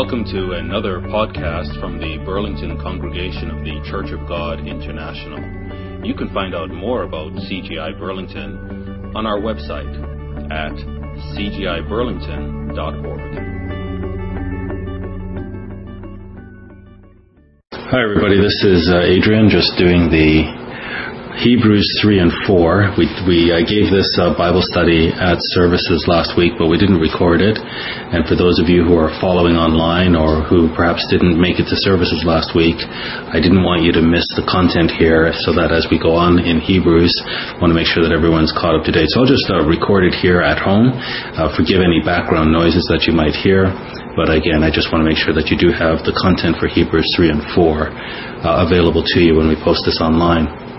Welcome to another podcast from the Burlington congregation of the Church of God International. You can find out more about CGI Burlington on our website at cgiburlington.org. Hi, everybody. This is uh, Adrian, just doing the Hebrews 3 and 4. We, we uh, gave this uh, Bible study at services last week, but we didn't record it. And for those of you who are following online or who perhaps didn't make it to services last week, I didn't want you to miss the content here so that as we go on in Hebrews, I want to make sure that everyone's caught up to date. So I'll just uh, record it here at home. Uh, forgive any background noises that you might hear. But again, I just want to make sure that you do have the content for Hebrews 3 and 4 uh, available to you when we post this online.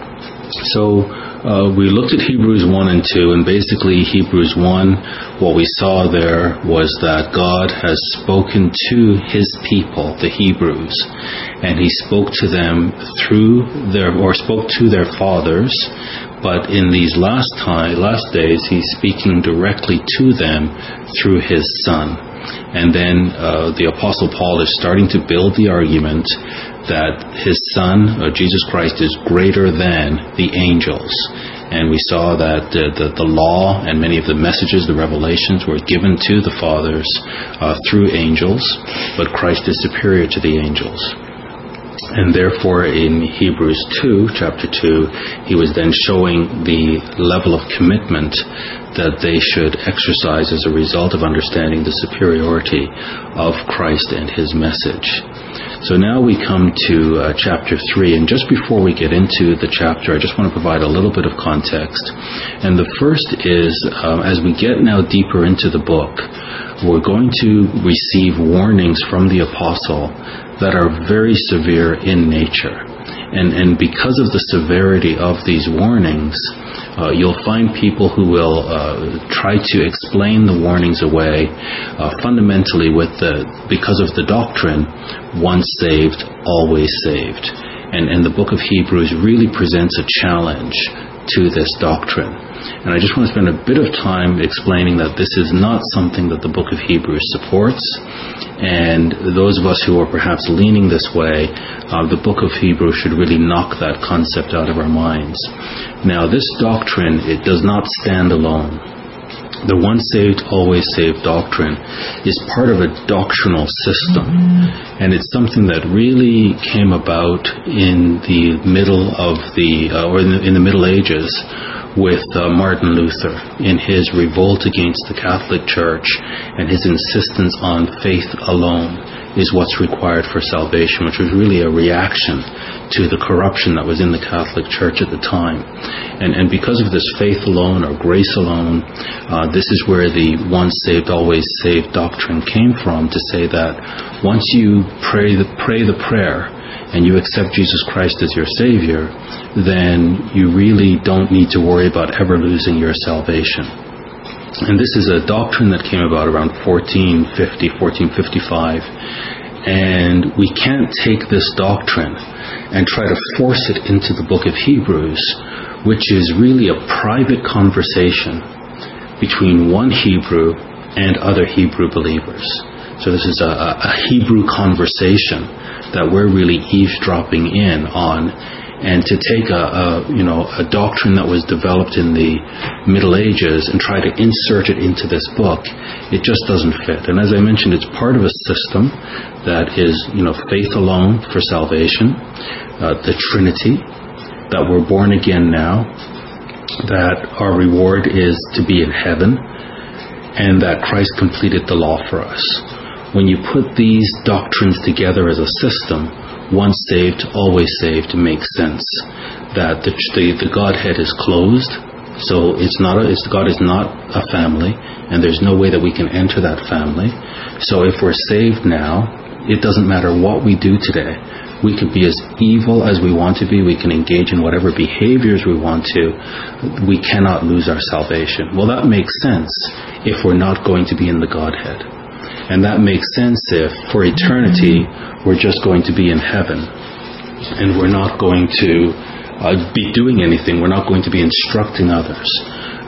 So uh, we looked at Hebrews 1 and 2, and basically, Hebrews 1, what we saw there was that God has spoken to his people, the Hebrews, and he spoke to them through their, or spoke to their fathers, but in these last time, last days, he's speaking directly to them through his Son. And then uh, the Apostle Paul is starting to build the argument that his son, uh, Jesus Christ, is greater than the angels. And we saw that uh, the, the law and many of the messages, the revelations, were given to the fathers uh, through angels, but Christ is superior to the angels. And therefore, in Hebrews 2, chapter 2, he was then showing the level of commitment that they should exercise as a result of understanding the superiority of Christ and his message. So now we come to uh, chapter 3, and just before we get into the chapter, I just want to provide a little bit of context. And the first is uh, as we get now deeper into the book, we're going to receive warnings from the apostle that are very severe in nature. And, and because of the severity of these warnings, uh, you'll find people who will uh, try to explain the warnings away uh, fundamentally with the because of the doctrine once saved always saved and, and the book of hebrews really presents a challenge to this doctrine and I just want to spend a bit of time explaining that this is not something that the book of Hebrews supports. And those of us who are perhaps leaning this way, uh, the book of Hebrews should really knock that concept out of our minds. Now, this doctrine, it does not stand alone. The once saved, always saved doctrine is part of a doctrinal system. And it's something that really came about in the middle of the, uh, or in the, in the Middle Ages with uh, Martin Luther in his revolt against the Catholic Church and his insistence on faith alone is what's required for salvation, which was really a reaction to the corruption that was in the Catholic Church at the time. And, and because of this faith alone or grace alone, uh, this is where the once saved, always saved doctrine came from to say that once you pray the, pray the prayer, and you accept Jesus Christ as your Savior, then you really don't need to worry about ever losing your salvation. And this is a doctrine that came about around 1450, 1455. And we can't take this doctrine and try to force it into the book of Hebrews, which is really a private conversation between one Hebrew and other Hebrew believers. So this is a, a Hebrew conversation that we're really eavesdropping in on and to take a, a, you know a doctrine that was developed in the Middle Ages and try to insert it into this book, it just doesn't fit. And as I mentioned, it's part of a system that is you know faith alone for salvation, uh, the Trinity, that we're born again now, that our reward is to be in heaven, and that Christ completed the law for us when you put these doctrines together as a system, once saved, always saved makes sense. That the, the, the Godhead is closed, so it's not a, it's, God is not a family, and there's no way that we can enter that family. So if we're saved now, it doesn't matter what we do today. We can be as evil as we want to be. We can engage in whatever behaviors we want to. We cannot lose our salvation. Well, that makes sense if we're not going to be in the Godhead. And that makes sense if, for eternity, we're just going to be in heaven and we're not going to uh, be doing anything. We're not going to be instructing others.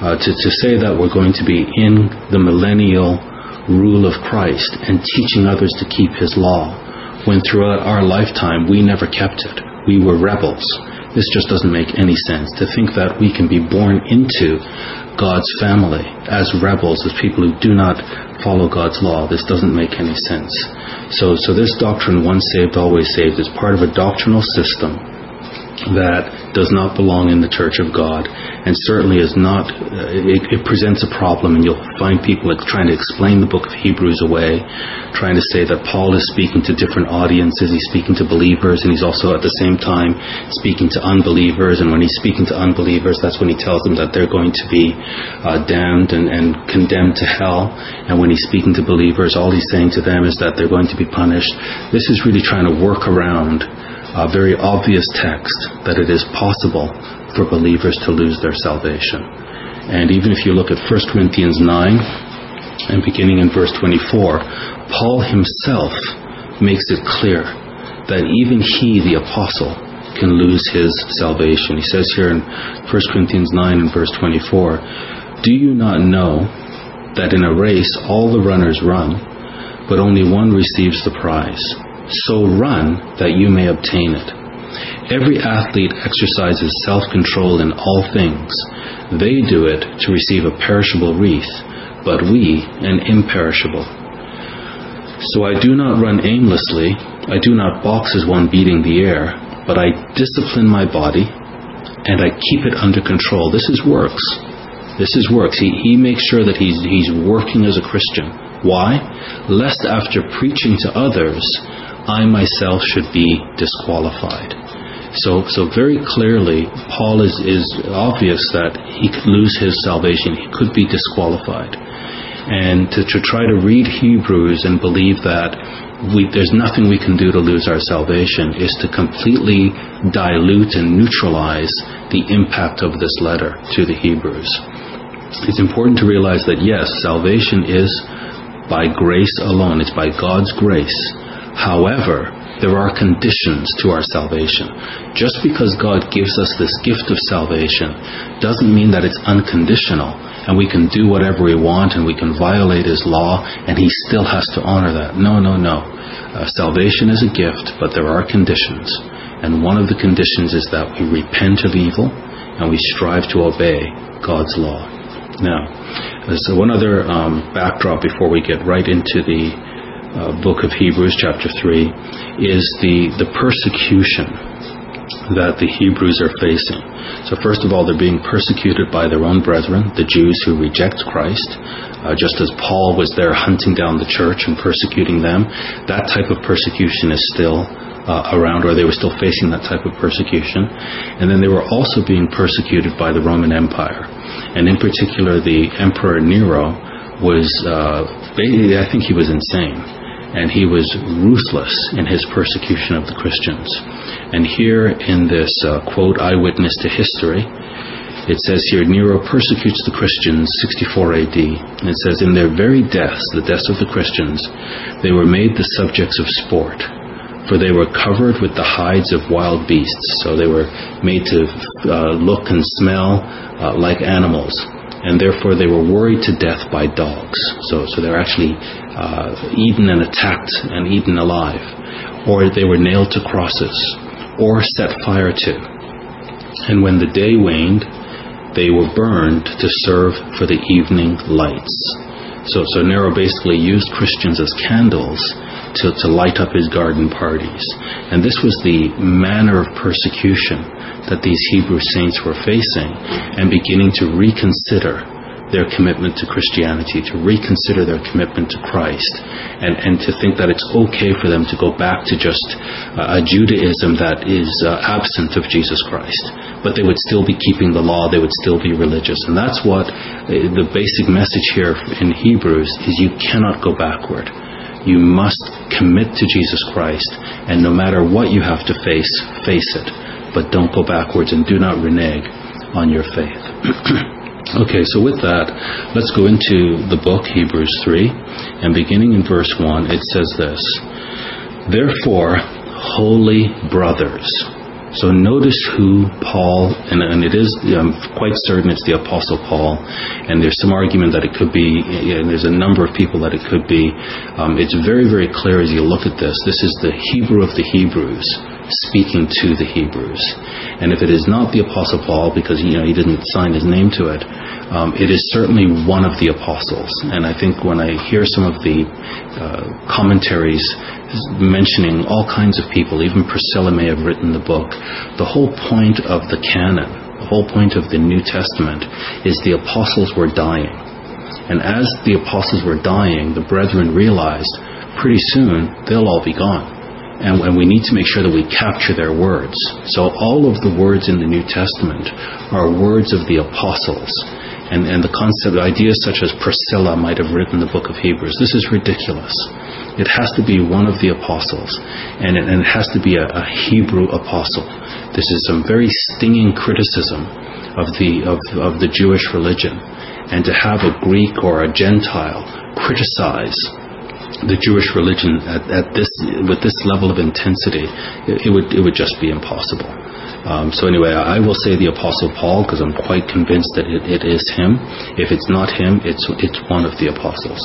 Uh, to, to say that we're going to be in the millennial rule of Christ and teaching others to keep his law, when throughout our lifetime we never kept it. We were rebels. This just doesn't make any sense. To think that we can be born into God's family as rebels, as people who do not follow God's law, this doesn't make any sense. So, so this doctrine, once saved, always saved, is part of a doctrinal system that does not belong in the church of God and certainly is not, uh, it, it, presents a problem and you'll find people trying to explain the book of Hebrews away, trying to say that Paul is speaking to different audiences, he's speaking to believers and he's also at the same time speaking to unbelievers and when he's speaking to unbelievers that's when he tells them that they're going to be uh, damned and, and condemned to hell and when he's speaking to believers all he's saying to them is that they're going to be punished. This is really trying to work around a very obvious text that it is possible for believers to lose their salvation. And even if you look at 1 Corinthians 9 and beginning in verse 24, Paul himself makes it clear that even he, the apostle, can lose his salvation. He says here in 1 Corinthians 9 and verse 24, Do you not know that in a race all the runners run, but only one receives the prize? So run that you may obtain it. Every athlete exercises self control in all things. They do it to receive a perishable wreath, but we an imperishable. So I do not run aimlessly, I do not box as one beating the air, but I discipline my body and I keep it under control. This is works. This is works. He, he makes sure that he's, he's working as a Christian. Why? Lest after preaching to others, I myself should be disqualified. So, so very clearly, Paul is, is obvious that he could lose his salvation. He could be disqualified. And to, to try to read Hebrews and believe that we, there's nothing we can do to lose our salvation is to completely dilute and neutralize the impact of this letter to the Hebrews. It's important to realize that yes, salvation is by grace alone. It's by God's grace However, there are conditions to our salvation. Just because God gives us this gift of salvation doesn't mean that it's unconditional and we can do whatever we want and we can violate His law and He still has to honor that. No, no, no. Uh, salvation is a gift, but there are conditions. And one of the conditions is that we repent of evil and we strive to obey God's law. Now, there's one other um, backdrop before we get right into the uh, book of Hebrews, chapter 3, is the, the persecution that the Hebrews are facing. So, first of all, they're being persecuted by their own brethren, the Jews who reject Christ, uh, just as Paul was there hunting down the church and persecuting them. That type of persecution is still uh, around, or they were still facing that type of persecution. And then they were also being persecuted by the Roman Empire. And in particular, the Emperor Nero was, uh, I think he was insane and he was ruthless in his persecution of the Christians. And here in this uh, quote, eyewitness to history, it says here Nero persecutes the Christians 64 AD. And it says, In their very deaths, the deaths of the Christians, they were made the subjects of sport. For they were covered with the hides of wild beasts. So they were made to uh, look and smell uh, like animals and therefore they were worried to death by dogs. So, so they were actually uh, eaten and attacked and eaten alive, or they were nailed to crosses, or set fire to. And when the day waned, they were burned to serve for the evening lights. So, so Nero basically used Christians as candles to, to light up his garden parties. And this was the manner of persecution that these Hebrew saints were facing and beginning to reconsider their commitment to Christianity, to reconsider their commitment to Christ, and, and to think that it's okay for them to go back to just uh, a Judaism that is uh, absent of Jesus Christ. But they would still be keeping the law, they would still be religious. And that's what uh, the basic message here in Hebrews is you cannot go backward. You must commit to Jesus Christ, and no matter what you have to face, face it but don't go backwards and do not renege on your faith. okay, so with that, let's go into the book, Hebrews 3, and beginning in verse 1, it says this Therefore, holy brothers, So notice who Paul, and, and it is, I'm quite certain it's the Apostle Paul, and there's some argument that it could be, and there's a number of people that it could be. Um, it's very, very clear as you look at this. This is the Hebrew of the Hebrews speaking to the Hebrews. And if it is not the Apostle Paul, because you know he didn't sign his name to it, um, it is certainly one of the apostles. And I think when I hear some of the uh, commentaries mentioning all kinds of people. Even Priscilla may have written the book. The whole point of the canon, the whole point of the New Testament, is the apostles were dying. And as the apostles were dying, the brethren realized pretty soon they'll all be gone. And, and, we need to make sure that we capture their words. So all of the words in the New Testament are words of the apostles. And, and the concept, ideas such as Priscilla might have written the book of Hebrews. This is ridiculous. It has to be one of the apostles, and it, and it has to be a, a, Hebrew apostle. This is some very stinging criticism of the of, of the Jewish religion, and to have a Greek or a Gentile criticize the Jewish religion at, at this with this level of intensity, it, it, would it would just be impossible. Um, so anyway, I will say the Apostle Paul because I'm quite convinced that it, it is him. If it's not him, it's it's one of the apostles.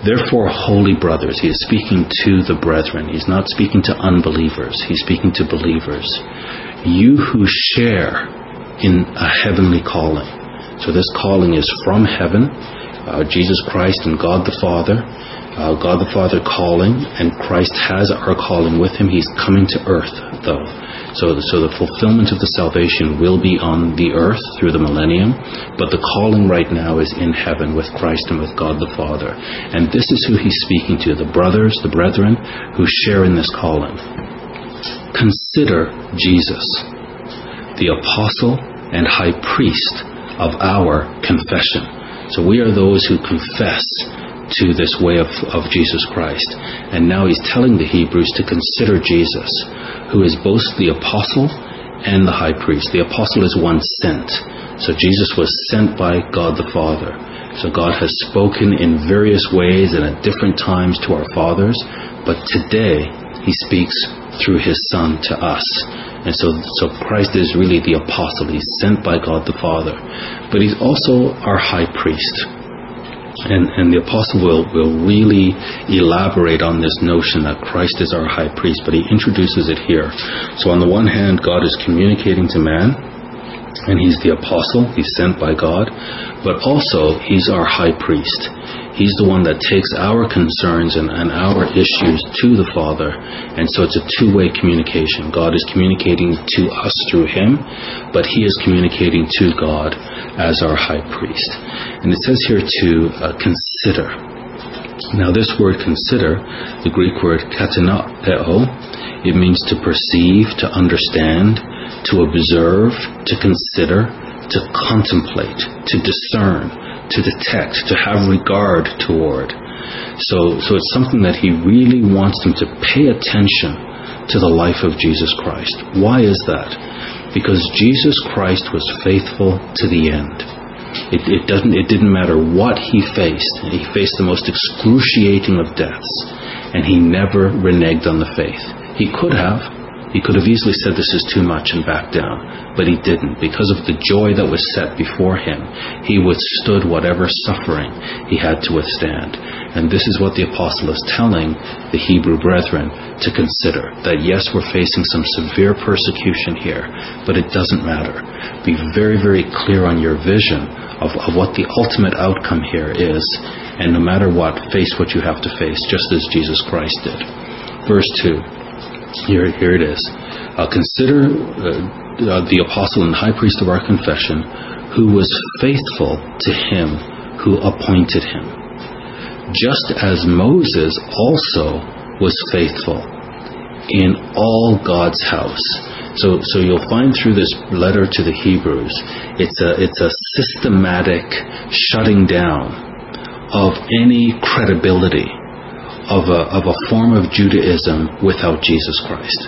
Therefore, holy brothers, he is speaking to the brethren. He's not speaking to unbelievers, he's speaking to believers. You who share in a heavenly calling. So, this calling is from heaven, uh, Jesus Christ and God the Father. Uh, God the Father calling, and Christ has our calling with him. He's coming to earth, though. So, so the fulfillment of the salvation will be on the earth through the millennium, but the calling right now is in heaven with Christ and with God the Father. And this is who he's speaking to the brothers, the brethren who share in this calling. Consider Jesus, the apostle and high priest of our confession. So we are those who confess to this way of, of Jesus Christ. And now he's telling the Hebrews to consider Jesus who is both the apostle and the high priest. The apostle is one sent. So Jesus was sent by God the Father. So God has spoken in various ways and at different times to our fathers, but today he speaks through his Son to us. And so, so Christ is really the apostle. He's sent by God the Father. But he's also our high priest. And, and the apostle will, will really elaborate on this notion that Christ is our high priest, but he introduces it here. So, on the one hand, God is communicating to man, and he's the apostle, he's sent by God, but also he's our high priest. He's the one that takes our concerns and, and our issues to the Father. And so it's a two way communication. God is communicating to us through him, but he is communicating to God as our high priest. And it says here to uh, consider. Now, this word consider, the Greek word kataneo, it means to perceive, to understand, to observe, to consider, to contemplate, to discern, to detect, to have regard toward. So, so it's something that he really wants them to pay attention to the life of Jesus Christ. Why is that? Because Jesus Christ was faithful to the end. It, it, doesn't, it didn't matter what he faced. He faced the most excruciating of deaths, and he never reneged on the faith. He could have. He could have easily said, This is too much and backed down. But he didn't. Because of the joy that was set before him, he withstood whatever suffering he had to withstand. And this is what the apostle is telling the Hebrew brethren to consider that yes, we're facing some severe persecution here, but it doesn't matter. Be very, very clear on your vision of, of what the ultimate outcome here is. And no matter what, face what you have to face, just as Jesus Christ did. Verse 2. Here, here it is. Uh, consider uh, the apostle and high priest of our confession, who was faithful to him who appointed him, just as Moses also was faithful in all God's house. So, so you'll find through this letter to the Hebrews, it's a, it's a systematic shutting down of any credibility of a, of a form of Judaism without Jesus Christ.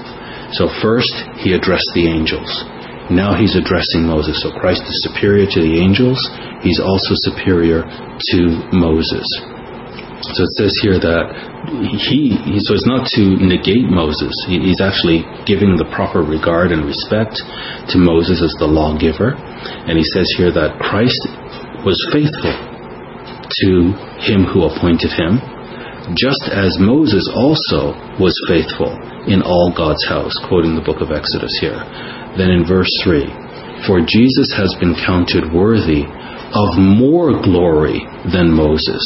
So, first, he addressed the angels. Now he's addressing Moses. So, Christ is superior to the angels, he's also superior to Moses. So it says here that he, he so it's not to negate Moses. He, he's actually giving the proper regard and respect to Moses as the lawgiver. And he says here that Christ was faithful to him who appointed him, just as Moses also was faithful in all God's house, quoting the book of Exodus here. Then in verse 3, for Jesus has been counted worthy of more glory than Moses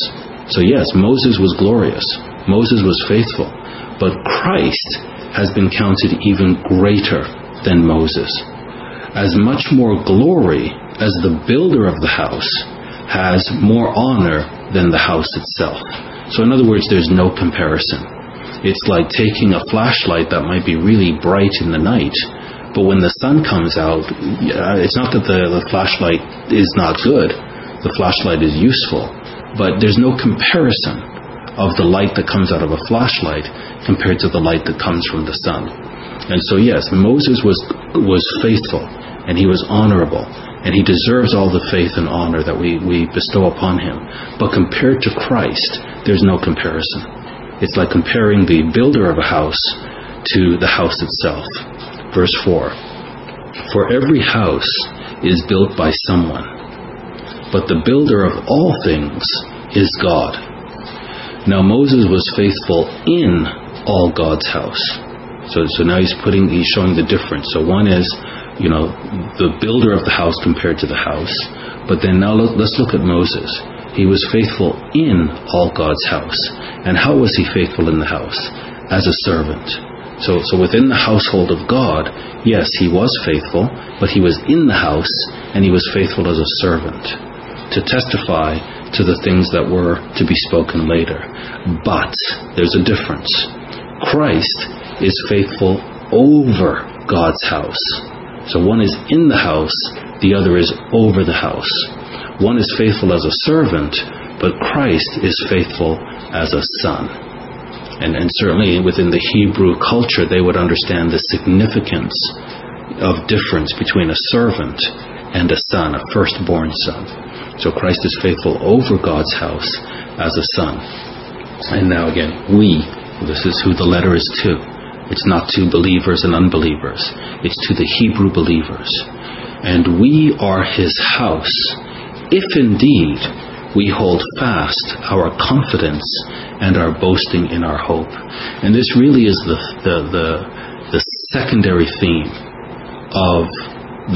so, yes, Moses was glorious, Moses was faithful, but Christ has been counted even greater than Moses. As much more glory as the builder of the house has more honor than the house itself. So, in other words, there's no comparison. It's like taking a flashlight that might be really bright in the night, but when the sun comes out, it's not that the, the flashlight is not good, the flashlight is useful but there's no comparison of the light that comes out of a flashlight compared to the light that comes from the sun. And so, yes, Moses was, was faithful and he was honorable and he deserves all the faith and honor that we, we bestow upon him. But compared to Christ, there's no comparison. It's like comparing the builder of a house to the house itself. Verse 4 For every house is built by someone but the builder of all things is God. Now Moses was faithful in all God's house. So, so now he's putting, he's showing the difference. So one is, you know, the builder of the house compared to the house. But then now let's look at Moses. He was faithful in all God's house. And how was he faithful in the house? As a servant. So, so within the household of God, yes, he was faithful, but he was in the house and he was faithful as a servant to testify to the things that were to be spoken later. But there's a difference. Christ is faithful over God's house. So one is in the house, the other is over the house. One is faithful as a servant, but Christ is faithful as a son. And, and certainly within the Hebrew culture, they would understand the significance of difference between a servant and a son, a firstborn son. So Christ is faithful over God's house as a son. And now again, we, this is who the letter is to. It's not to believers and unbelievers, it's to the Hebrew believers. And we are his house, if indeed we hold fast our confidence and our boasting in our hope. And this really is the, the, the, the secondary theme of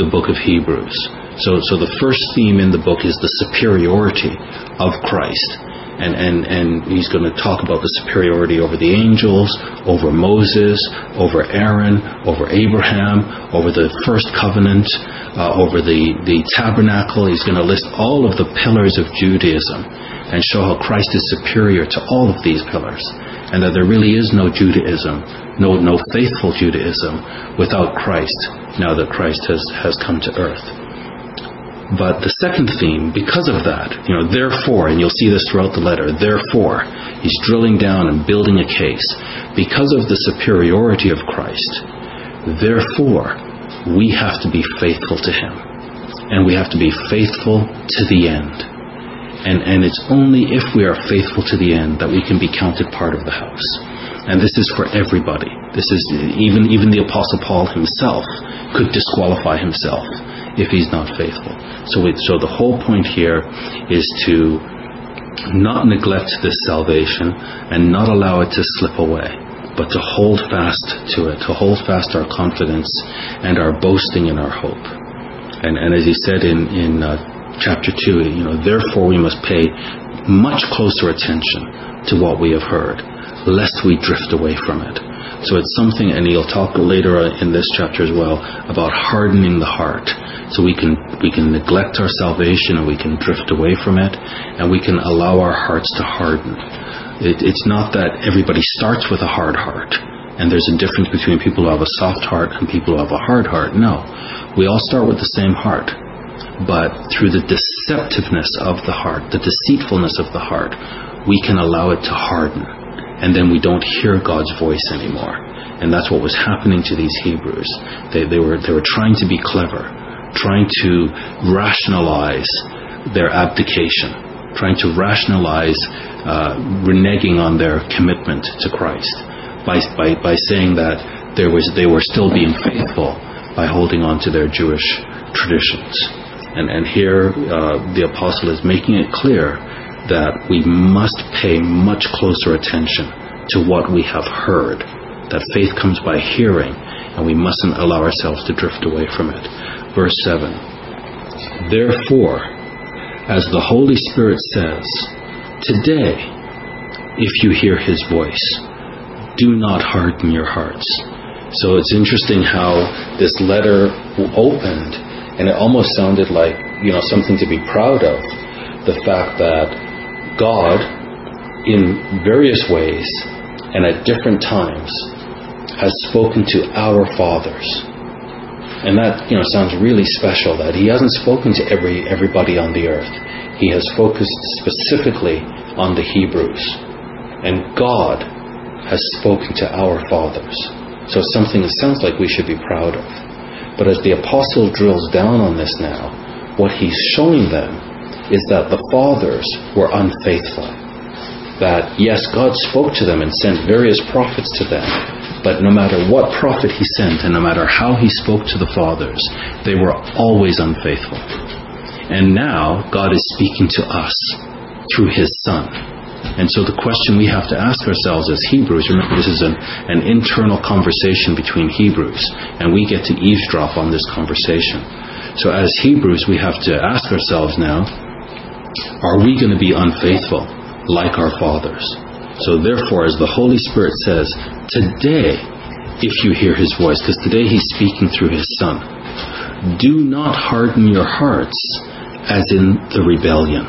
the book of Hebrews. So, so the first theme in the book is the superiority of Christ. And, and, and he's going to talk about the superiority over the angels, over Moses, over Aaron, over Abraham, over the first covenant, uh, over the, the tabernacle. He's going to list all of the pillars of Judaism and show how Christ is superior to all of these pillars. And that there really is no Judaism, no, no faithful Judaism without Christ, now that Christ has, has come to earth. But the second theme, because of that, you know, therefore, and you'll see this throughout the letter, therefore, he's drilling down and building a case. Because of the superiority of Christ, therefore, we have to be faithful to him. And we have to be faithful to the end. And, and it's only if we are faithful to the end that we can be counted part of the house. And this is for everybody. This is even even the apostle Paul himself could disqualify himself if he's not faithful. So, it, so the whole point here is to not neglect this salvation and not allow it to slip away, but to hold fast to it, to hold fast our confidence and our boasting in our hope. And, and as he said in, in uh, chapter 2, you know, therefore we must pay much closer attention to what we have heard, lest we drift away from it. So it's something, and he'll talk later in this chapter as well about hardening the heart. So we can we can neglect our salvation and we can drift away from it, and we can allow our hearts to harden. It, it's not that everybody starts with a hard heart, and there's a difference between people who have a soft heart and people who have a hard heart. No, we all start with the same heart, but through the deceptiveness of the heart, the deceitfulness of the heart, we can allow it to harden and then we don't hear God's voice anymore. And that's what was happening to these Hebrews. They, they, were, they were trying to be clever, trying to rationalize their abdication. trying to rationalize uh, reneging on their commitment to Christ by, by, by saying that there was, they were still being faithful by holding on to their Jewish traditions. And, and here uh, the apostle is making it clear that we must pay much closer attention to what we have heard, that faith comes by hearing, and we mustn't allow ourselves to drift away from it. Verse 7 Therefore, as the Holy Spirit says, Today, if you hear his voice, do not harden your hearts. So it's interesting how this letter opened, and it almost sounded like you know something to be proud of. The fact that God, in various ways and at different times, has spoken to our fathers. And that you know sounds really special. That He hasn't spoken to every everybody on the earth he has focused specifically on the Hebrews. And God has spoken to our fathers. So something that sounds like we should be proud of. But as the apostle drills down on this now, what he's showing them is that the fathers were unfaithful. That, yes, God spoke to them and sent various prophets to them, but no matter what prophet he sent and no matter how he spoke to the fathers, they were always unfaithful. And now God is speaking to us through His Son. And so the question we have to ask ourselves as Hebrews, remember this is an, an internal conversation between Hebrews, and we get to eavesdrop on this conversation. So as Hebrews, we have to ask ourselves now, are we going to be unfaithful like our fathers? So therefore, as the Holy Spirit says, today, if you hear his voice, because today he's speaking through his Son, do not harden your hearts as in the rebellion,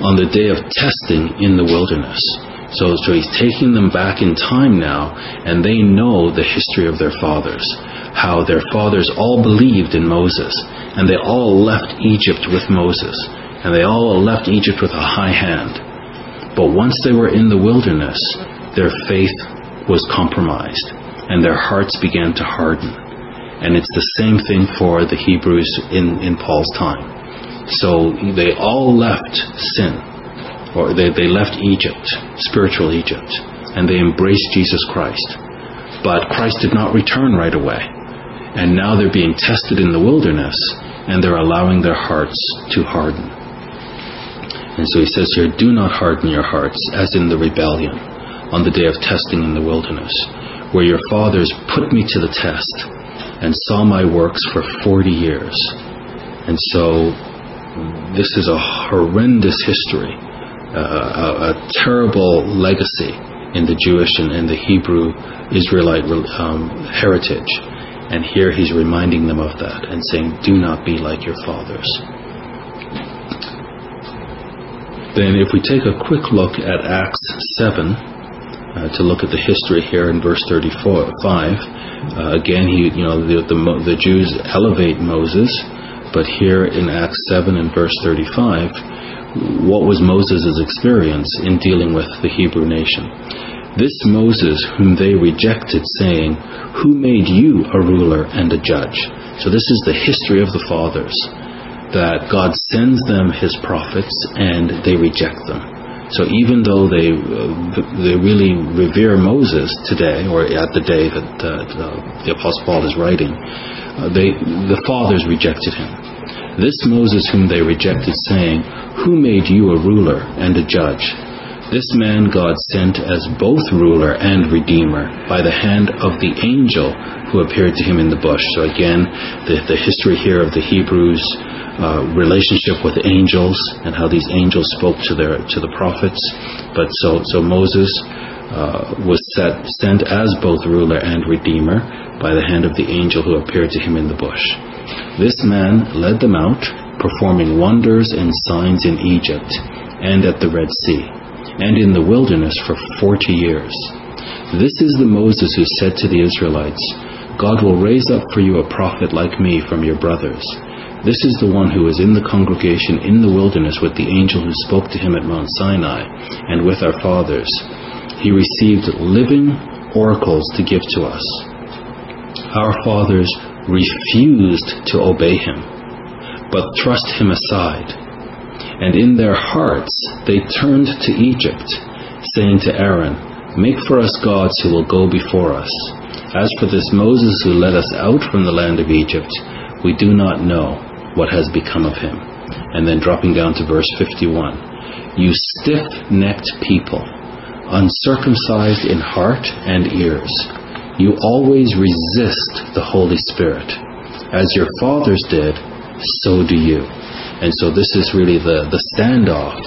on the day of testing in the wilderness. So, so he's taking them back in time now, and they know the history of their fathers, how their fathers all believed in Moses, and they all left Egypt with Moses, and they all left Egypt with a high hand. But once they were in the wilderness, their faith was compromised, and their hearts began to harden. And it's the same thing for the Hebrews in, in Paul's time. So they all left sin, or they, they left Egypt, spiritual Egypt, and they embraced Jesus Christ. But Christ did not return right away. And now they're being tested in the wilderness, and they're allowing their hearts to harden. And so he says here, Do not harden your hearts, as in the rebellion, on the day of testing in the wilderness, where your fathers put me to the test and saw my works for 40 years. And so this is a horrendous history, uh, a, a, terrible legacy in the Jewish and, in the Hebrew Israelite um, heritage. And here he's reminding them of that and saying, Do not be like your fathers. Then, if we take a quick look at Acts 7, uh, to look at the history here in verse 35, uh, again, he, you know, the, the, the Jews elevate Moses but here in Acts 7 and verse 35, what was Moses' experience in dealing with the Hebrew nation? This Moses whom they rejected, saying, Who made you a ruler and a judge? So this is the history of the fathers, that God sends them his prophets and they reject them. So even though they uh, they really revere Moses today, or at the day that uh, the Apostle Paul is writing, uh, they, the fathers rejected him. This Moses whom they rejected, saying, Who made you a ruler and a judge? This man God sent as both ruler and redeemer by the hand of the angel who appeared to him in the bush. So again, the, the history here of the Hebrews' uh, relationship with angels and how these angels spoke to their to the prophets. But so so Moses uh, was set, sent as both ruler and redeemer by the hand of the angel who appeared to him in the bush. This man led them out, performing wonders and signs in Egypt and at the Red Sea, and in the wilderness for forty years. This is the Moses who said to the Israelites, God will raise up for you a prophet like me from your brothers. This is the one who was in the congregation in the wilderness with the angel who spoke to him at Mount Sinai, and with our fathers. He received living oracles to give to us our fathers refused to obey him, but thrust him aside. And in their hearts they turned to Egypt, saying to Aaron, Make for us gods who will go before us. As for this Moses who led us out from the land of Egypt, we do not know what has become of him. And then dropping down to verse 51 You stiff necked people, uncircumcised in heart and ears, you always resist the Holy Spirit. As your fathers did, so do you. And so this is really the, the standoff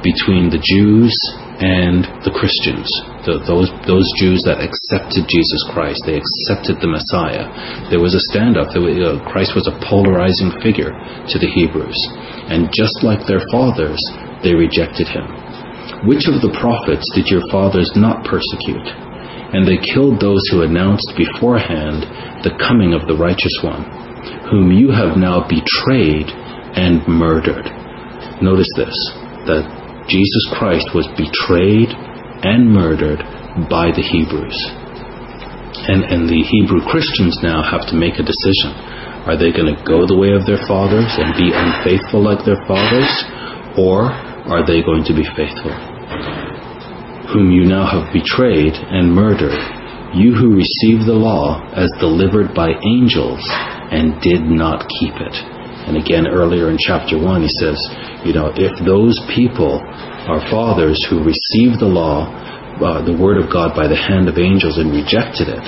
between the Jews and the Christians, the, those, those Jews that accepted Jesus Christ, they accepted the Messiah. There was a standoff. Was, uh, Christ was a polarizing figure to the Hebrews. And just like their fathers, they rejected him. Which of the prophets did your fathers not persecute? And they killed those who announced beforehand the coming of the righteous one, whom you have now betrayed and murdered. Notice this that Jesus Christ was betrayed and murdered by the Hebrews. And, and the Hebrew Christians now have to make a decision. Are they going to go the way of their fathers and be unfaithful like their fathers? Or are they going to be faithful? Whom you now have betrayed and murdered, you who received the law as delivered by angels and did not keep it. And again, earlier in chapter 1, he says, you know, if those people are fathers who received the law, uh, the word of God by the hand of angels and rejected it,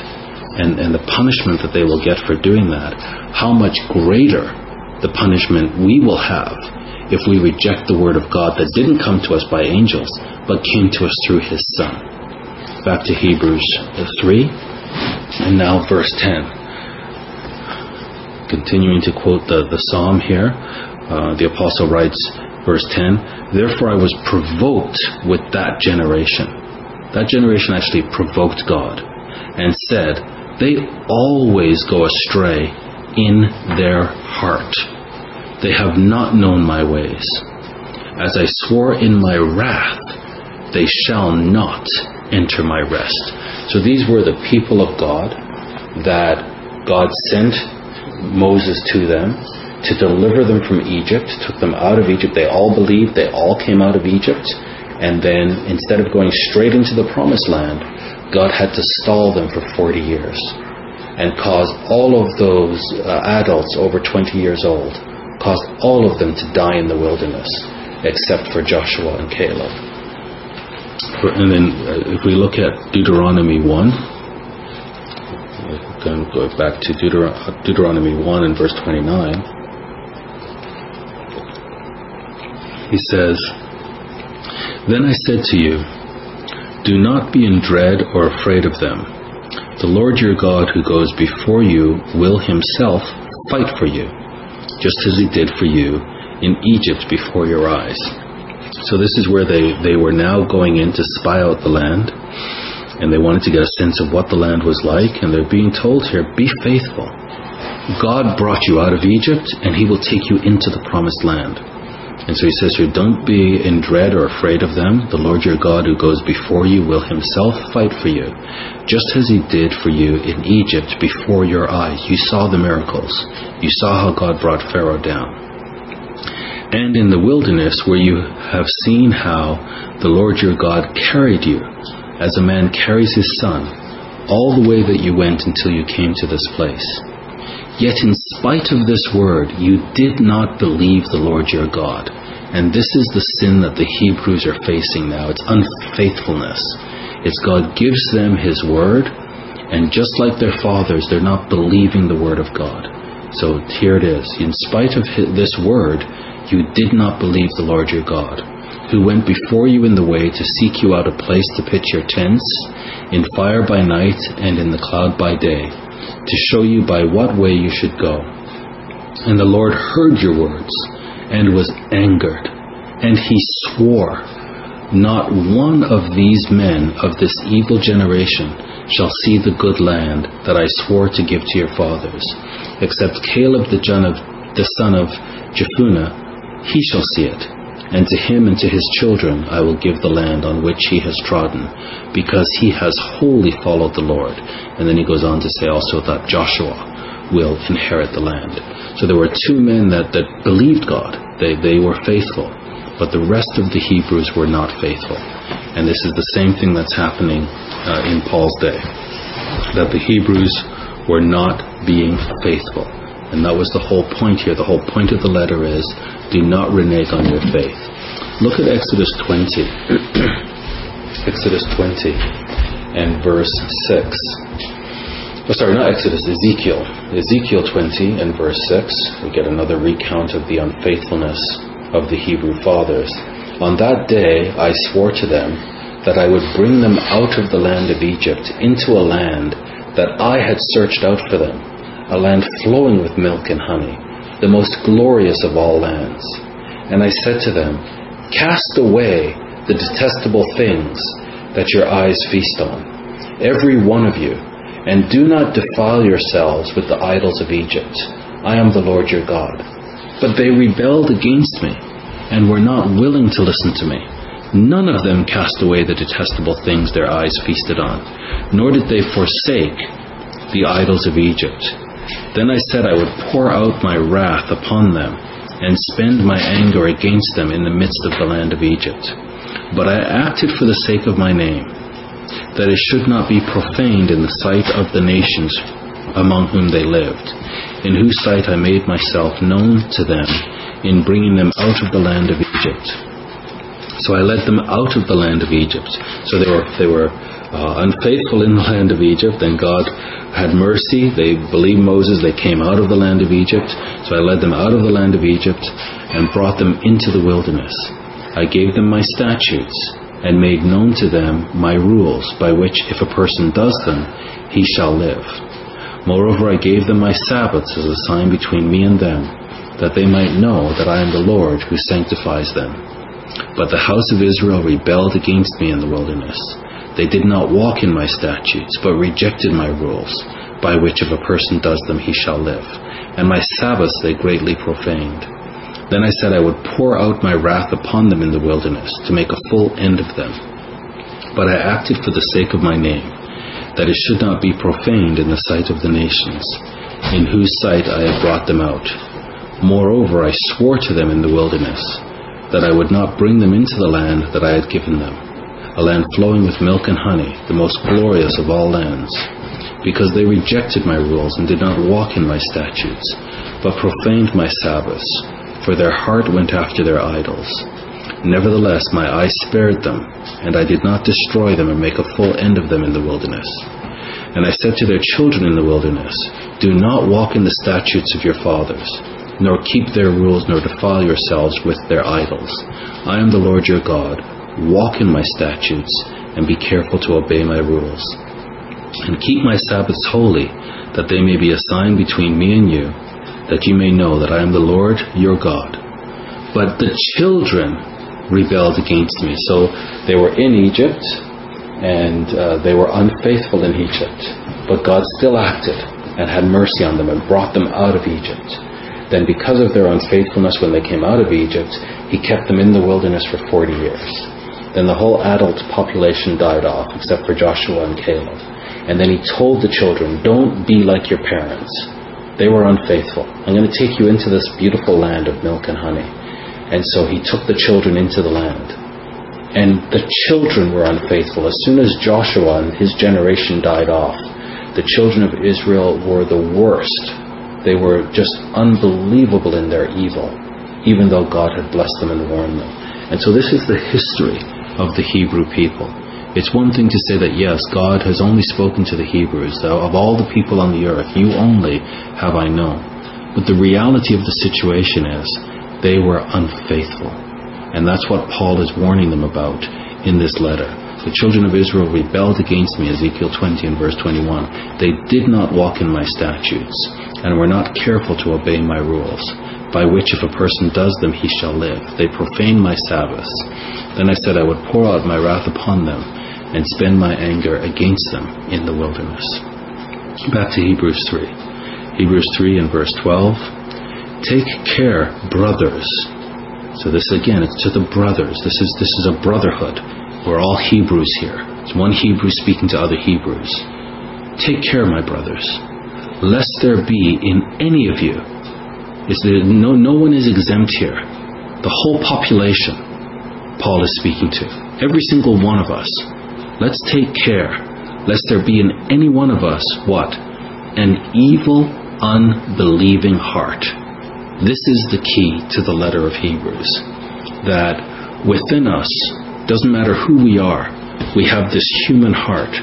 and, and the punishment that they will get for doing that, how much greater the punishment we will have if we reject the word of God that didn't come to us by angels, but came to us through his Son. Back to Hebrews 3, and now verse 10 continuing to quote the, the psalm here, uh, the apostle writes, verse 10 Therefore I was provoked with that generation. That generation actually provoked God and said, They always go astray in their heart. They have not known my ways. As I swore in my wrath, they shall not enter my rest. So these were the people of God that God sent Moses to them to deliver them from Egypt, took them out of Egypt. They all believed, they all came out of Egypt. And then instead of going straight into the promised land, God had to stall them for 40 years and caused all of those uh, adults over 20 years old, caused all of them to die in the wilderness, except for Joshua and Caleb. And then uh, if we look at Deuteronomy 1, then go back to Deuteron- Deuteronomy 1 and verse 29. He says, Then I said to you, Do not be in dread or afraid of them. The Lord your God who goes before you will himself fight for you, just as he did for you in Egypt before your eyes. So this is where they, they were now going in to spy out the land and they wanted to get a sense of what the land was like, and they're being told here, be faithful. God brought you out of Egypt, and He will take you into the promised land. And so He says here, don't be in dread or afraid of them. The Lord your God who goes before you will Himself fight for you, just as He did for you in Egypt before your eyes. You saw the miracles. You saw how God brought Pharaoh down and in the wilderness where you have seen how the Lord your God carried you as a man carries his son, all the way that you went until you came to this place. Yet, in spite of this word, you did not believe the Lord your God. And this is the sin that the Hebrews are facing now. It's unfaithfulness. It's God gives them His word, and just like their fathers, they're not believing the word of God. So here it is. In spite of this word, you did not believe the Lord your God who went before you in the way to seek you out a place to pitch your tents, in fire by night and in the cloud by day, to show you by what way you should go. And the Lord heard your words and was angered, and he swore, Not one of these men of this evil generation shall see the good land that I swore to give to your fathers, except Caleb the son of, the son of Jephunneh, he shall see it and to him and to his children I will give the land on which he has trodden, because he has wholly followed the Lord. And then he goes on to say also that Joshua will inherit the land. So there were two men that, that believed God. They, they were faithful. but the rest of the Hebrews were not faithful. And this is the same thing that's happening uh, in Paul's day. That the Hebrews were not being faithful. And that was the whole point here. The whole point of the letter is do not renege on your faith. Look at Exodus 20. Exodus 20 and verse 6. Oh, sorry, not Exodus, Ezekiel. Ezekiel 20 and verse 6. We get another recount of the unfaithfulness of the Hebrew fathers. On that day I swore to them that I would bring them out of the land of Egypt into a land that I had searched out for them a land flowing with milk and honey, the most glorious of all lands. And I said to them, Cast away the detestable things that your eyes feast on, every one of you, and do not defile yourselves with the idols of Egypt. I am the Lord your God. But they rebelled against me, and were not willing to listen to me. None of them cast away the detestable things their eyes feasted on, nor did they forsake the idols of Egypt. Then I said I would pour out my wrath upon them and spend my anger against them in the midst of the land of Egypt. But I acted for the sake of my name, that it should not be profaned in the sight of the nations among whom they lived, in whose sight I made myself known to them in bringing them out of the land of Egypt. So I led them out of the land of Egypt. So they were they were uh, unfaithful in the land of Egypt, and God had mercy. They believed Moses. They came out of the land of Egypt. So I led them out of the land of Egypt and brought them into the wilderness. I gave them my statutes and made known to them my rules, by which if a person does them, he shall live. Moreover, I gave them my Sabbaths as a sign between me and them, that they might know that I am the Lord who sanctifies them. But the house of Israel rebelled against me in the wilderness. They did not walk in my statutes, but rejected my rules, by which if a person does them he shall live. And my Sabbaths they greatly profaned. Then I said I would pour out my wrath upon them in the wilderness, to make a full end of them. But I acted for the sake of my name, that it should not be profaned in the sight of the nations, in whose sight I had brought them out. Moreover, I swore to them in the wilderness, that I would not bring them into the land that I had given them a land flowing with milk and honey, the most glorious of all lands, because they rejected my rules and did not walk in my statutes, but profaned my Sabbaths, for their heart went after their idols. Nevertheless, my eye spared them, and I did not destroy them and make a full end of them in the wilderness. And I said to their children in the wilderness, Do not walk in the statutes of your fathers, nor keep their rules, nor defile yourselves with their idols. I am the Lord your God walk in my statutes, and be careful to obey my rules. And keep my Sabbaths holy, that they may be a sign between me and you, that you may know that I am the Lord your God. But the children rebelled against me. So they were in Egypt, and uh, they were unfaithful in Egypt. But God still acted and had mercy on them and brought them out of Egypt. Then, because of their unfaithfulness when they came out of Egypt, He kept them in the wilderness for 40 years. Then the whole adult population died off, except for Joshua and Caleb. And then he told the children, Don't be like your parents. They were unfaithful. I'm going to take you into this beautiful land of milk and honey. And so he took the children into the land. And the children were unfaithful. As soon as Joshua and his generation died off, the children of Israel were the worst. They were just unbelievable in their evil, even though God had blessed them and warned them. And so this is the history of the Hebrew people. It's one thing to say that yes, God has only spoken to the Hebrews, that of all the people on the earth, you only have I known. But the reality of the situation is they were unfaithful. And that's what Paul is warning them about in this letter. The children of Israel rebelled against me, Ezekiel 20 and verse 21. They did not walk in my statutes, and were not careful to obey my rules, by which if a person does them he shall live. They profane my Sabbaths. Then I said I would pour out my wrath upon them and spend my anger against them in the wilderness. Back to Hebrews 3. Hebrews 3 and verse 12. Take care, brothers. So this again, it's to the brothers. This is this is a brotherhood. We're all Hebrews here. It's one Hebrew speaking to other Hebrews. Take care, my brothers, lest there be in any of you. Is there no no one is exempt here. The whole population Paul is speaking to. Every single one of us. Let's take care lest there be in any one of us what? An evil, unbelieving heart. This is the key to the letter of Hebrews. That within us, doesn't matter who we are, we have this human heart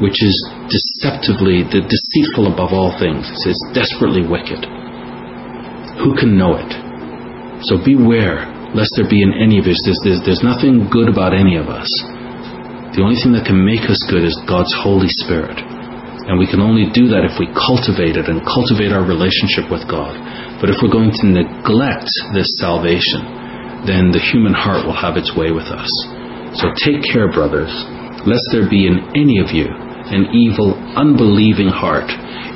which is deceptively, the deceitful above all things. It's desperately wicked. Who can know it? So beware lest there be in any of us. There's, there's, there's nothing good about any of us. The only thing that can make us good is God's Holy Spirit. And we can only do that if we cultivate it and cultivate our relationship with God. But if we're going to neglect this salvation, then the human heart will have its way with us. So take care, brothers, lest there be in any of you an evil, unbelieving heart.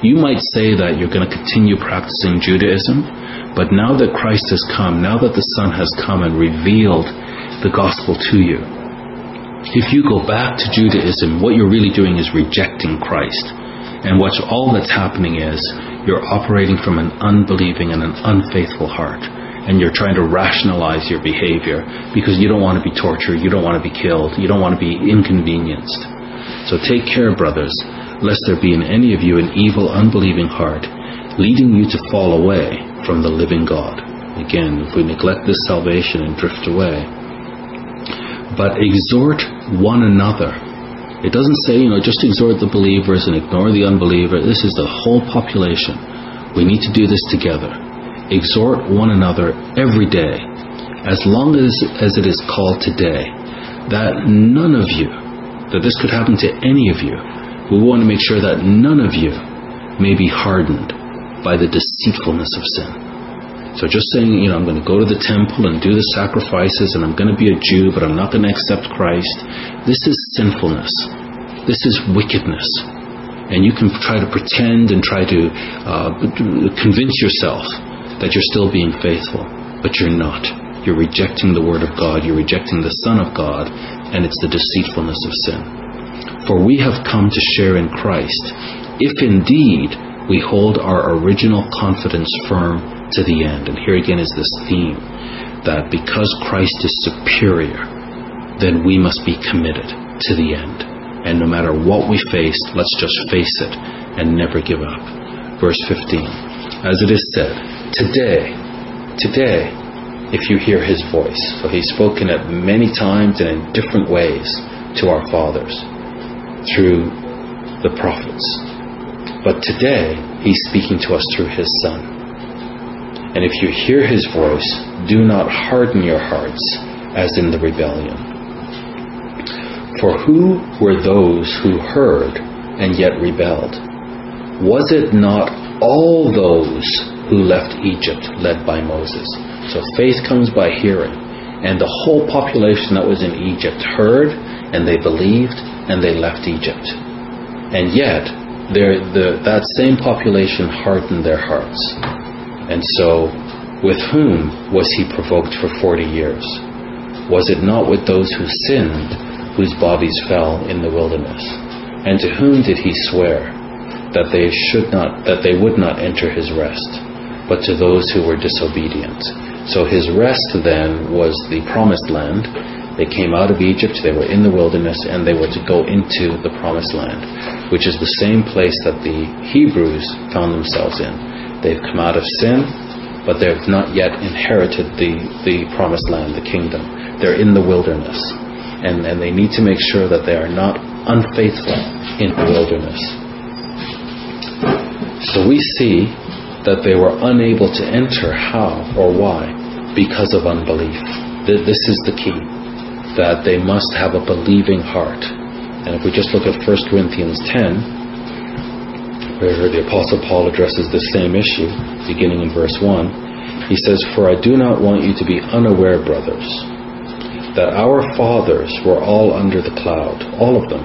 You might say that you're going to continue practicing Judaism, but now that Christ has come, now that the Son has come and revealed the gospel to you, if you go back to Judaism, what you're really doing is rejecting Christ. And what's all that's happening is you're operating from an unbelieving and an unfaithful heart. And you're trying to rationalize your behavior because you don't want to be tortured, you don't want to be killed, you don't want to be inconvenienced. So take care, brothers, lest there be in any of you an evil, unbelieving heart, leading you to fall away from the living God. Again, if we neglect this salvation and drift away. But exhort one another. It doesn't say, you know, just exhort the believers and ignore the unbeliever. This is the whole population. We need to do this together. Exhort one another every day, as long as, as it is called today, that none of you, that this could happen to any of you, we want to make sure that none of you may be hardened by the deceitfulness of sin. So just saying, you know, I'm going to go to the temple and do the sacrifices and I'm going to be a Jew, but I'm not going to accept Christ, this is sinfulness. This is wickedness. And you can try to pretend and try to uh, convince yourself that you're still being faithful, but you're not. You're rejecting the Word of God, you're rejecting the Son of God, and it's the deceitfulness of sin. For we have come to share in Christ, if indeed we hold our original confidence firm to the end. And here again is this theme that because Christ is superior, then we must be committed to the end. And no matter what we face, let's just face it and never give up. Verse 15 As it is said, today, today, if you hear his voice. So he's spoken it many times and in different ways to our fathers through the prophets. But today, He's speaking to us through His Son. And if you hear His voice, do not harden your hearts as in the rebellion. For who were those who heard and yet rebelled? Was it not all those who left Egypt led by Moses? So faith comes by hearing. And the whole population that was in Egypt heard and they believed and they left Egypt. And yet, the, that same population hardened their hearts. And so, with whom was he provoked for 40 years? Was it not with those who sinned, whose bodies fell in the wilderness? And to whom did he swear that they should not, that they would not enter his rest, but to those who were disobedient? So his rest then was the promised land, they came out of Egypt, they were in the wilderness, and they were to go into the promised land, which is the same place that the Hebrews found themselves in. They've come out of sin, but they've not yet inherited the, the promised land, the kingdom. They're in the wilderness. And, and they need to make sure that they are not unfaithful in the wilderness. So we see that they were unable to enter. How or why? Because of unbelief. This is the key that they must have a believing heart. And if we just look at 1 Corinthians 10, where the Apostle Paul addresses the same issue, beginning in verse 1, he says, For I do not want you to be unaware, brothers, that our fathers were all under the cloud, all of them,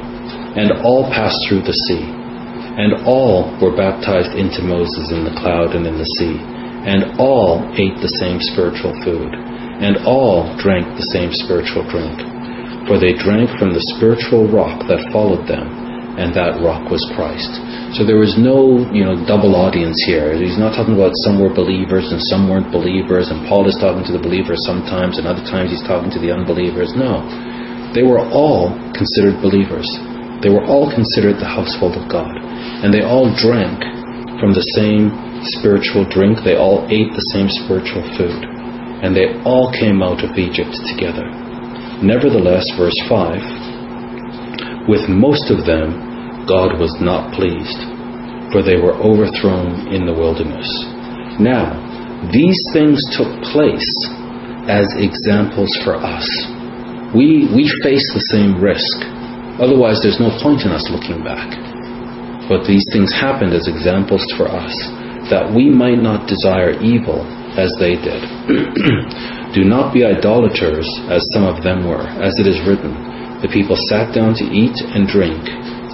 and all passed through the sea, and all were baptized into Moses in the cloud and in the sea, and all ate the same spiritual food and all drank the same spiritual drink. For they drank from the spiritual rock that followed them, and that rock was Christ. So there was no, you know, double audience here. He's not talking about some were believers and some weren't believers, and Paul is talking to the believers sometimes, and other times he's talking to the unbelievers. No. They were all considered believers. They were all considered the household of God. And they all drank from the same spiritual drink. They all ate the same spiritual food. And they all came out of Egypt together. Nevertheless, verse 5 with most of them God was not pleased, for they were overthrown in the wilderness. Now, these things took place as examples for us. We, we face the same risk. Otherwise, there's no point in us looking back. But these things happened as examples for us, that we might not desire evil as they did. Do not be idolaters as some of them were, as it is written. The people sat down to eat and drink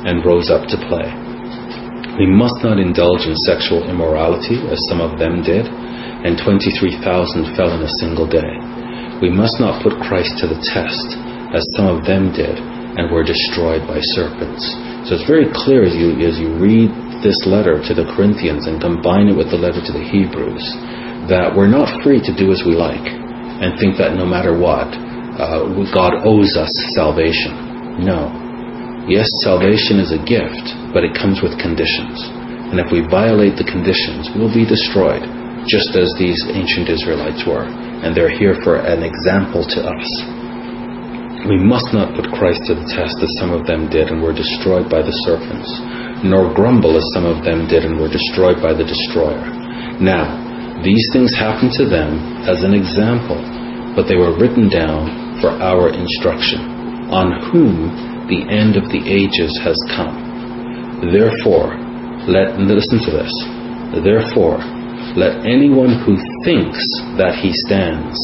and rose up to play. We must not indulge in sexual immorality, as some of them did, and 23,000 fell in a single day. We must not put Christ to the test, as some of them did, and were destroyed by serpents. So it's very clear as you, as you read this letter to the Corinthians and combine it with the letter to the Hebrews that we're not free to do as we like and think that no matter what, uh, God owes us salvation. No. Yes, salvation is a gift, but it comes with conditions. And if we violate the conditions, we'll be destroyed, just as these ancient Israelites were. And they're here for an example to us. We must not put Christ to the test as some of them did and were destroyed by the serpents, nor grumble as some of them did and were destroyed by the destroyer. Now, these things happened to them as an example, but they were written down for our instruction, on whom the end of the ages has come. Therefore, let listen to this. Therefore, let anyone who thinks that he stands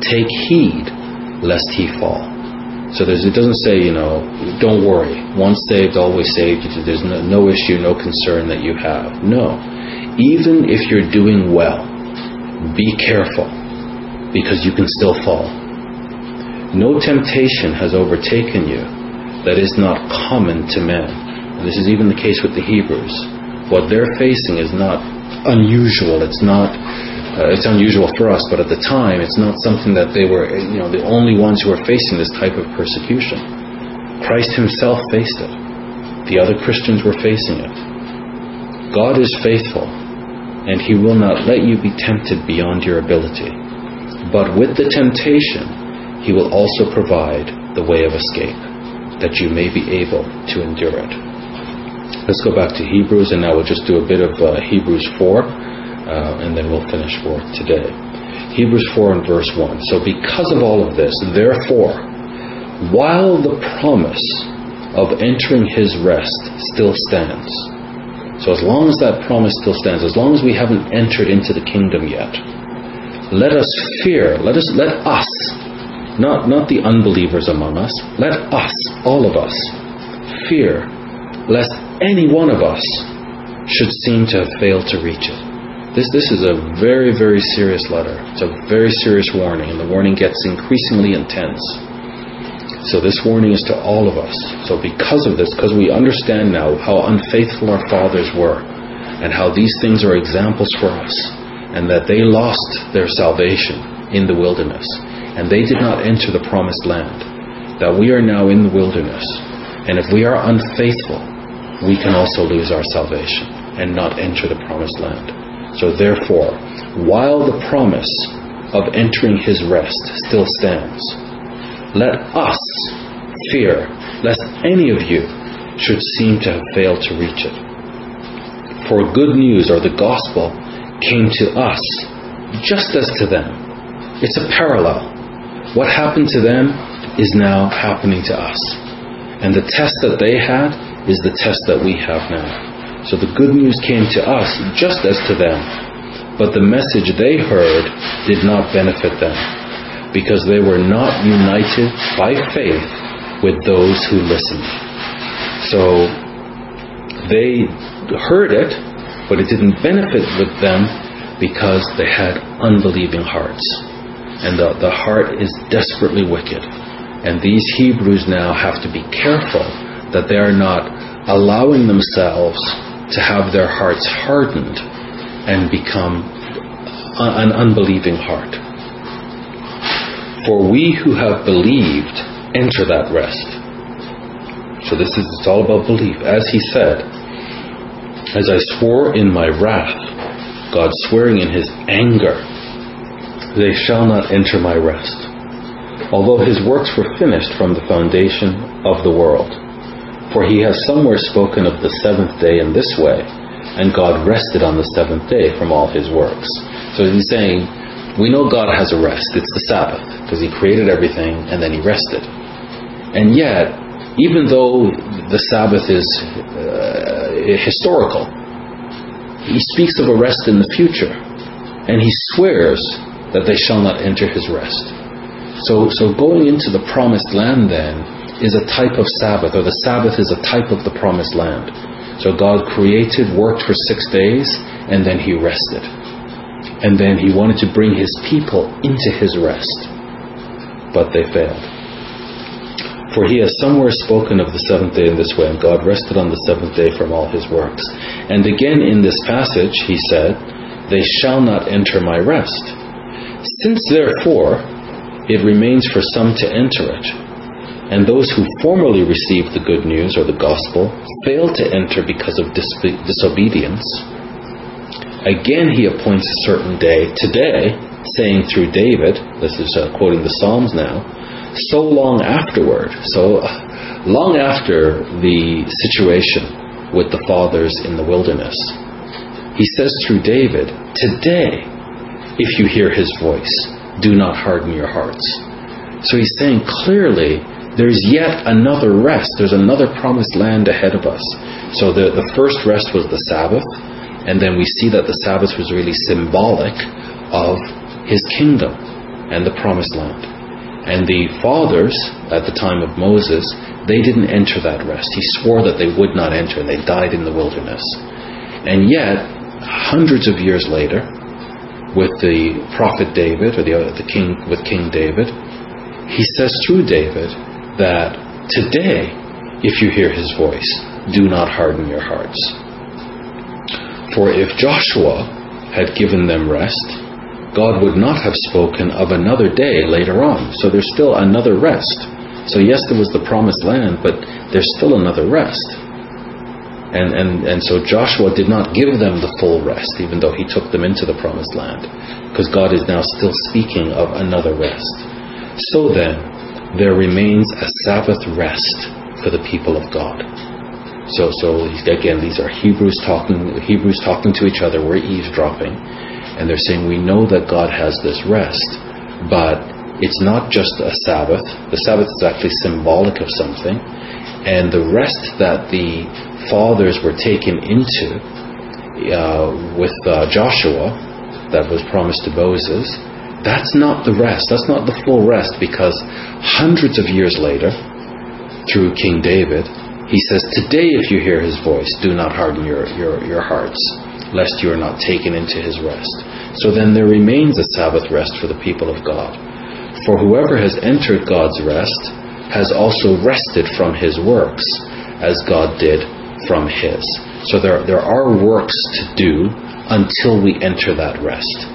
take heed lest he fall. So it doesn't say, you know, don't worry. Once saved, always saved. There's no, no issue, no concern that you have. No. Even if you're doing well, be careful because you can still fall. No temptation has overtaken you that is not common to men. And this is even the case with the Hebrews. What they're facing is not unusual. It's not. Uh, it's unusual for us, but at the time, it's not something that they were, you know, the only ones who were facing this type of persecution. Christ Himself faced it. The other Christians were facing it. God is faithful, and He will not let you be tempted beyond your ability. But with the temptation, He will also provide the way of escape that you may be able to endure it. Let's go back to Hebrews, and now we'll just do a bit of uh, Hebrews 4, uh, and then we'll finish for today. Hebrews 4 and verse 1. So, because of all of this, therefore, while the promise of entering his rest still stands, so as long as that promise still stands, as long as we haven't entered into the kingdom yet, let us fear, let us let us not, not the unbelievers among us. Let us, all of us, fear lest any one of us should seem to have failed to reach it. This, this is a very, very serious letter. It's a very serious warning, and the warning gets increasingly intense. So, this warning is to all of us. So, because of this, because we understand now how unfaithful our fathers were, and how these things are examples for us, and that they lost their salvation in the wilderness, and they did not enter the promised land, that we are now in the wilderness. And if we are unfaithful, we can also lose our salvation and not enter the promised land. So therefore, while the promise of entering his rest still stands, let us fear lest any of you should seem to have failed to reach it. For good news or the gospel came to us just as to them. It's a parallel. What happened to them is now happening to us. And the test that they had is the test that we have now. So the good news came to us just as to them. But the message they heard did not benefit them because they were not united by faith with those who listened. So they heard it, but it didn't benefit with them because they had unbelieving hearts and the, the heart is desperately wicked. And these Hebrews now have to be careful that they are not allowing themselves to have their hearts hardened and become an unbelieving heart. For we who have believed enter that rest. So this is it's all about belief. As he said, as I swore in my wrath, God swearing in his anger, they shall not enter my rest. Although his works were finished from the foundation of the world. For he has somewhere spoken of the seventh day in this way, and God rested on the seventh day from all his works. So he's saying, we know God has a rest. It's the Sabbath, because he created everything and then he rested. And yet, even though the Sabbath is uh, historical, he speaks of a rest in the future, and he swears that they shall not enter his rest. So, so going into the promised land then is a type of Sabbath, or the Sabbath is a type of the promised land. So God created, worked for six days, and then he rested. And then he wanted to bring his people into his rest. But they failed. For he has somewhere spoken of the seventh day in this way, and God rested on the seventh day from all his works. And again in this passage, he said, They shall not enter my rest. Since therefore it remains for some to enter it, and those who formerly received the good news or the gospel failed to enter because of disobedience. Again, he appoints a certain day, today, saying through David, this is uh, quoting the Psalms now, so long afterward, so uh, long after the situation with the fathers in the wilderness, he says through David, Today, if you hear his voice, do not harden your hearts. So he's saying clearly there's yet another rest. There's another promised land ahead of us. So the, the first rest was the Sabbath, and then we see that the Sabbath was really symbolic of his kingdom and the promised land. And the fathers at the time of Moses, they didn't enter that rest. He swore that they would not enter, and they died in the wilderness. And yet, hundreds of years later, with the prophet David, or the, uh, the king with King David, he says through David that today, if you hear his voice, do not harden your hearts. For if Joshua had given them rest, God would not have spoken of another day later on. So there's still another rest. So, yes, there was the promised land, but there's still another rest. And, and, and so Joshua did not give them the full rest, even though he took them into the promised land, because God is now still speaking of another rest. So then, there remains a Sabbath rest for the people of God. So, so again, these are Hebrews talking, Hebrews talking to each other. We're eavesdropping, and they're saying we know that God has this rest, but it's not just a Sabbath. The Sabbath is actually symbolic of something, and the rest that the fathers were taken into uh, with uh, Joshua, that was promised to Moses, that's not the rest. That's not the full rest because hundreds of years later, through King David, he says, Today, if you hear his voice, do not harden your, your, your hearts, lest you are not taken into his rest. So then there remains a Sabbath rest for the people of God. For whoever has entered God's rest has also rested from his works, as God did from his. So there, there are works to do until we enter that rest.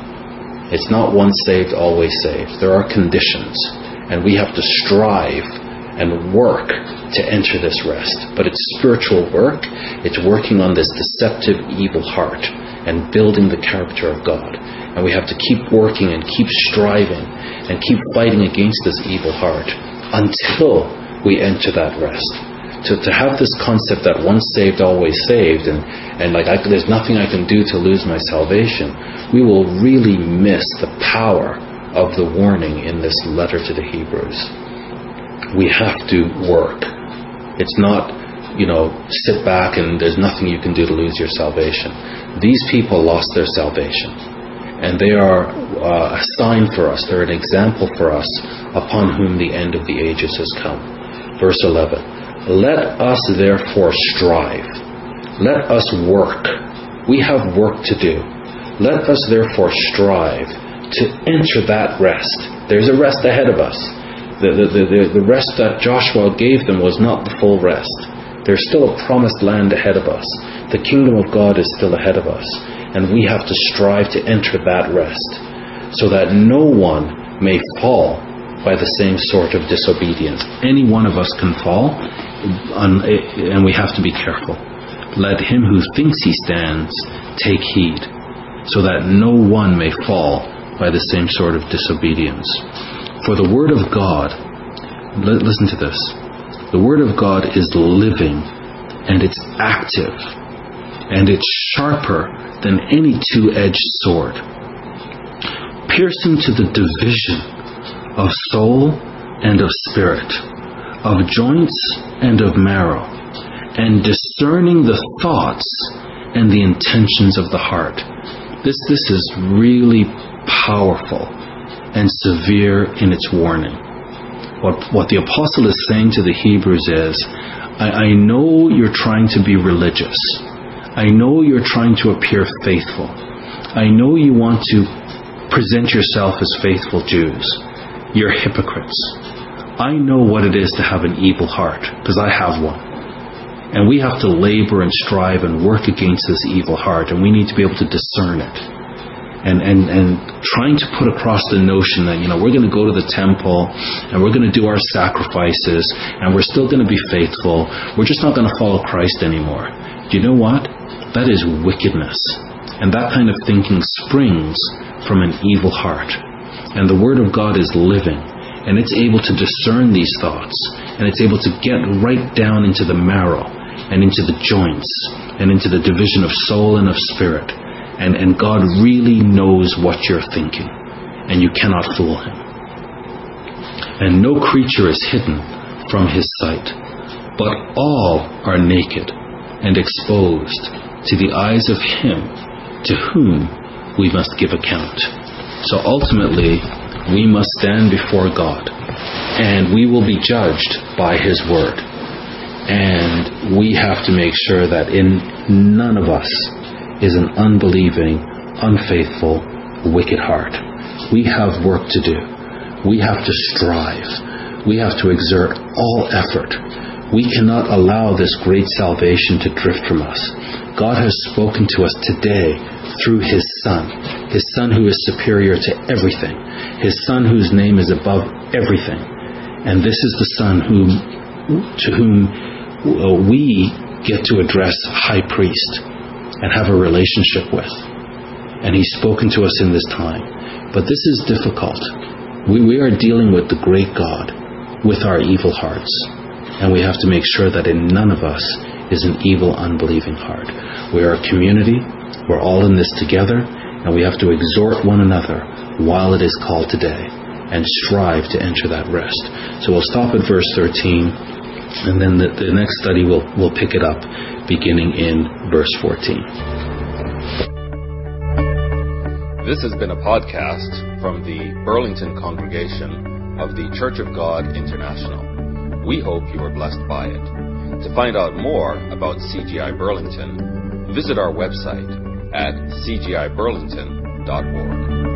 It's not once saved, always saved. There are conditions, and we have to strive and work to enter this rest. But it's spiritual work. It's working on this deceptive, evil heart and building the character of God. And we have to keep working and keep striving and keep fighting against this evil heart until we enter that rest. To, to have this concept that once saved, always saved, and, and like I, there's nothing I can do to lose my salvation, we will really miss the power of the warning in this letter to the Hebrews. We have to work. It's not, you know, sit back and there's nothing you can do to lose your salvation. These people lost their salvation. And they are uh, a sign for us, they're an example for us upon whom the end of the ages has come. Verse 11 Let us therefore strive, let us work. We have work to do. Let us therefore strive to enter that rest. There's a rest ahead of us. The, the, the, the rest that Joshua gave them was not the full rest. There's still a promised land ahead of us. The kingdom of God is still ahead of us. And we have to strive to enter that rest so that no one may fall by the same sort of disobedience. Any one of us can fall, um, and we have to be careful. Let him who thinks he stands take heed, so that no one may fall by the same sort of disobedience. For the Word of God, listen to this. The Word of God is living, and it's active, and it's sharper than any two edged sword, piercing to the division of soul and of spirit, of joints and of marrow and discerning the thoughts and the intentions of the heart. This, this is really powerful and severe in its warning. What, what the apostle is saying to the Hebrews is, I, I know you're trying to be religious. I know you're trying to appear faithful. I know you want to present yourself as faithful Jews. You're hypocrites. I know what it is to have an evil heart, because I have one. And we have to labor and strive and work against this evil heart, and we need to be able to discern it. And, and, and trying to put across the notion that, you know, we're going to go to the temple and we're going to do our sacrifices and we're still going to be faithful. We're just not going to follow Christ anymore. You know what? That is wickedness. And that kind of thinking springs from an evil heart. And the Word of God is living and it's able to discern these thoughts and it's able to get right down into the marrow and into the joints and into the division of soul and of spirit. And, and God really knows what you're thinking, and you cannot fool him. And no creature is hidden from his sight, but all are naked and exposed to the eyes of him to whom we must give account. So ultimately, we must stand before God and we will be judged by His Word. And we have to make sure that in none of us is an unbelieving, unfaithful, wicked heart. We have work to do. We have to strive. We have to exert all effort. We cannot allow this great salvation to drift from us. God has spoken to us today through His Son, His Son who is superior to everything, His Son whose name is above everything. And this is the Son whom, to whom uh, we get to address High Priest and have a relationship with. And He's spoken to us in this time. But this is difficult. We, we are dealing with the great God with our evil hearts. And we have to make sure that in none of us is an evil, unbelieving heart. We are a community we're all in this together, and we have to exhort one another while it is called today and strive to enter that rest. So we'll stop at verse 13, and then the, the next study will will pick it up beginning in verse 14. This has been a podcast from the Burlington congregation of the Church of God International. We hope you were blessed by it. To find out more about CGI Burlington, visit our website at cgiburlington.org.